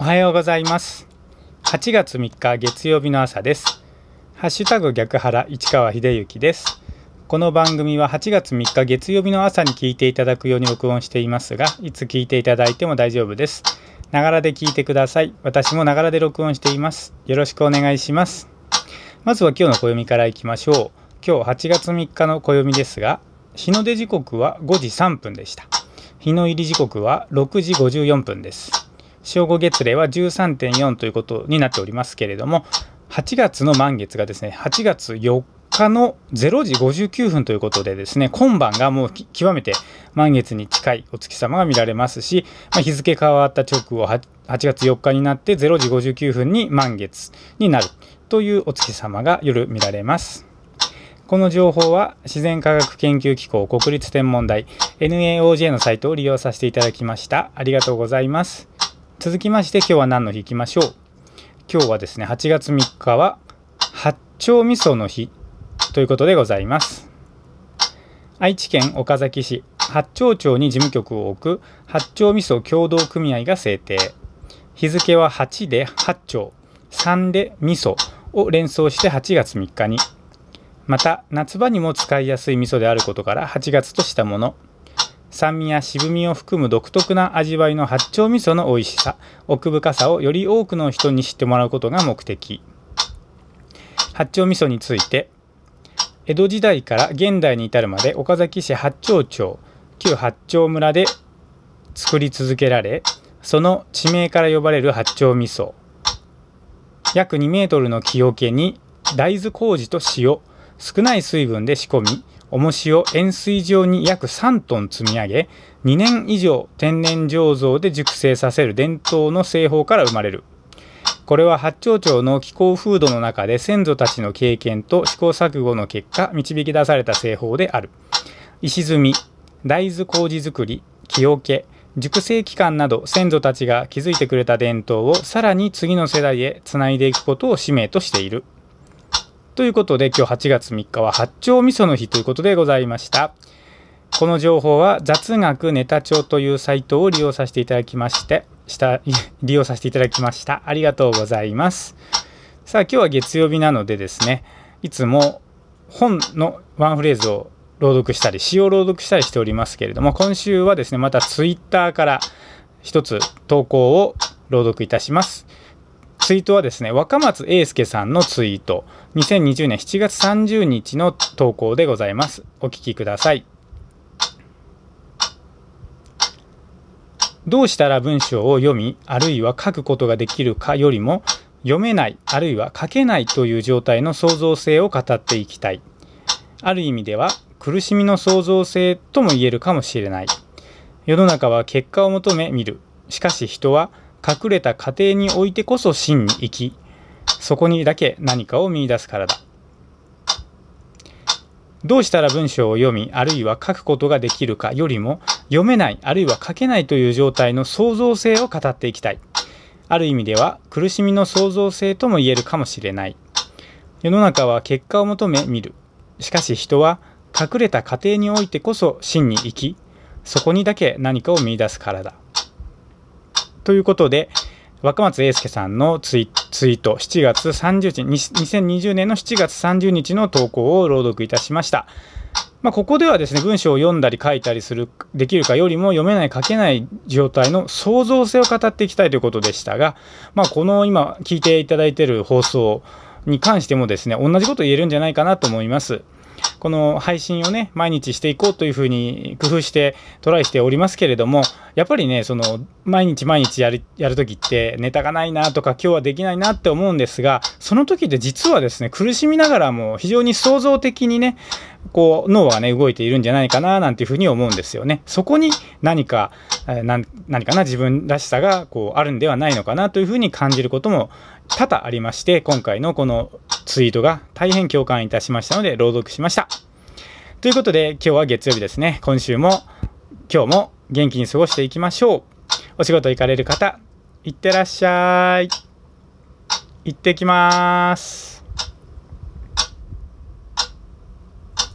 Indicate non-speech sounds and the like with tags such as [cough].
おはようございます。8月3日月曜日の朝です。ハッシュタグ逆原市川秀幸です。この番組は8月3日月曜日の朝に聞いていただくように録音していますがいつ聞いていただいても大丈夫です。ながらで聞いてください。私もながらで録音しています。よろしくお願いします。まずは今日の暦からいきましょう。今日8月3日の暦ですが日の出時刻は5時3分でした。日の入り時刻は6時54分です。正午月齢は13.4ということになっておりますけれども8月の満月がですね8月4日の0時59分ということでですね今晩がもう極めて満月に近いお月様が見られますし、まあ、日付変わった直後8月4日になって0時59分に満月になるというお月様が夜見られます。この情報は自然科学研究機構国立天文台 NAOJ のサイトを利用させていただきました。ありがとうございます。続きまして今日は何の日いきましょう。今日はですね8月3日は八丁味噌の日ということでございます。愛知県岡崎市八丁町に事務局を置く八丁味噌協同組合が制定。日付は8で八丁3で味噌を連想して8月3日に。また夏場にも使いやすい味噌であることから8月としたもの。酸味や渋みを含む独特な味わいの八丁味噌の美味しさ奥深さをより多くの人に知ってもらうことが目的。八丁味噌について江戸時代から現代に至るまで岡崎市八丁町旧八丁村で作り続けられその地名から呼ばれる八丁味噌約2メートルの木桶に大豆麹と塩少ない水分で仕込み重しを塩水状に約3トン積み上げ2年以上天然醸造で熟成させる伝統の製法から生まれるこれは八丁町の気候風土の中で先祖たちの経験と試行錯誤の結果導き出された製法である石積み大豆麹作り木桶熟成期間など先祖たちが築いてくれた伝統をさらに次の世代へつないでいくことを使命としている。ということで今日8月3日は八丁味噌の日ということでございました。この情報は雑学ネタ帳というサイトを利用させていただきまして、した [laughs] 利用させていただきました。ありがとうございます。さあ今日は月曜日なのでですね、いつも本のワンフレーズを朗読したり詩を朗読したりしておりますけれども今週はですねまたツイッターから一つ投稿を朗読いたしますツイートはですね、若松英介さんのツイート、2020年7月30日の投稿でございます。お聞きください。どうしたら文章を読み、あるいは書くことができるかよりも、読めない、あるいは書けないという状態の創造性を語っていきたい。ある意味では、苦しみの創造性とも言えるかもしれない。世の中は結果を求め見る。しかし人は隠れた過程においてこそ真に生きそこにだけ何かを見いだすからだ。どうしたら文章を読みあるいは書くことができるかよりも読めないあるいは書けないという状態の創造性を語っていきたい。ある意味では苦しみの創造性とも言えるかもしれない。世の中は結果を求め見る。しかし人は隠れた過程においてこそ真に生きそこにだけ何かを見いだすからだ。ということで、若松英介さんのツイート、7月30日、2020年の7月30日の投稿を朗読いたしました。まあ、ここではですね、文章を読んだり書いたりする、できるかよりも読めない、書けない状態の創造性を語っていきたいということでしたが、まあ、この今聞いていただいている放送に関してもですね、同じこと言えるんじゃないかなと思います。この配信をね、毎日していこうというふうに工夫してトライしておりますけれども、やっぱりね、その、毎日毎日やる、やるときって、ネタがないなとか、今日はできないなって思うんですが、その時って実はですね、苦しみながらも非常に創造的にね、こう、脳がね、動いているんじゃないかな、なんていうふうに思うんですよね。そこに何か、え、何かな、自分らしさが、こう、あるんではないのかな、というふうに感じることも多々ありまして、今回のこのツイートが大変共感いたしましたので、朗読しました。ということで、今日は月曜日ですね。今週も、今日も元気に過ごしていきましょう。お仕事行かれる方、いってらっしゃい。行ってきます。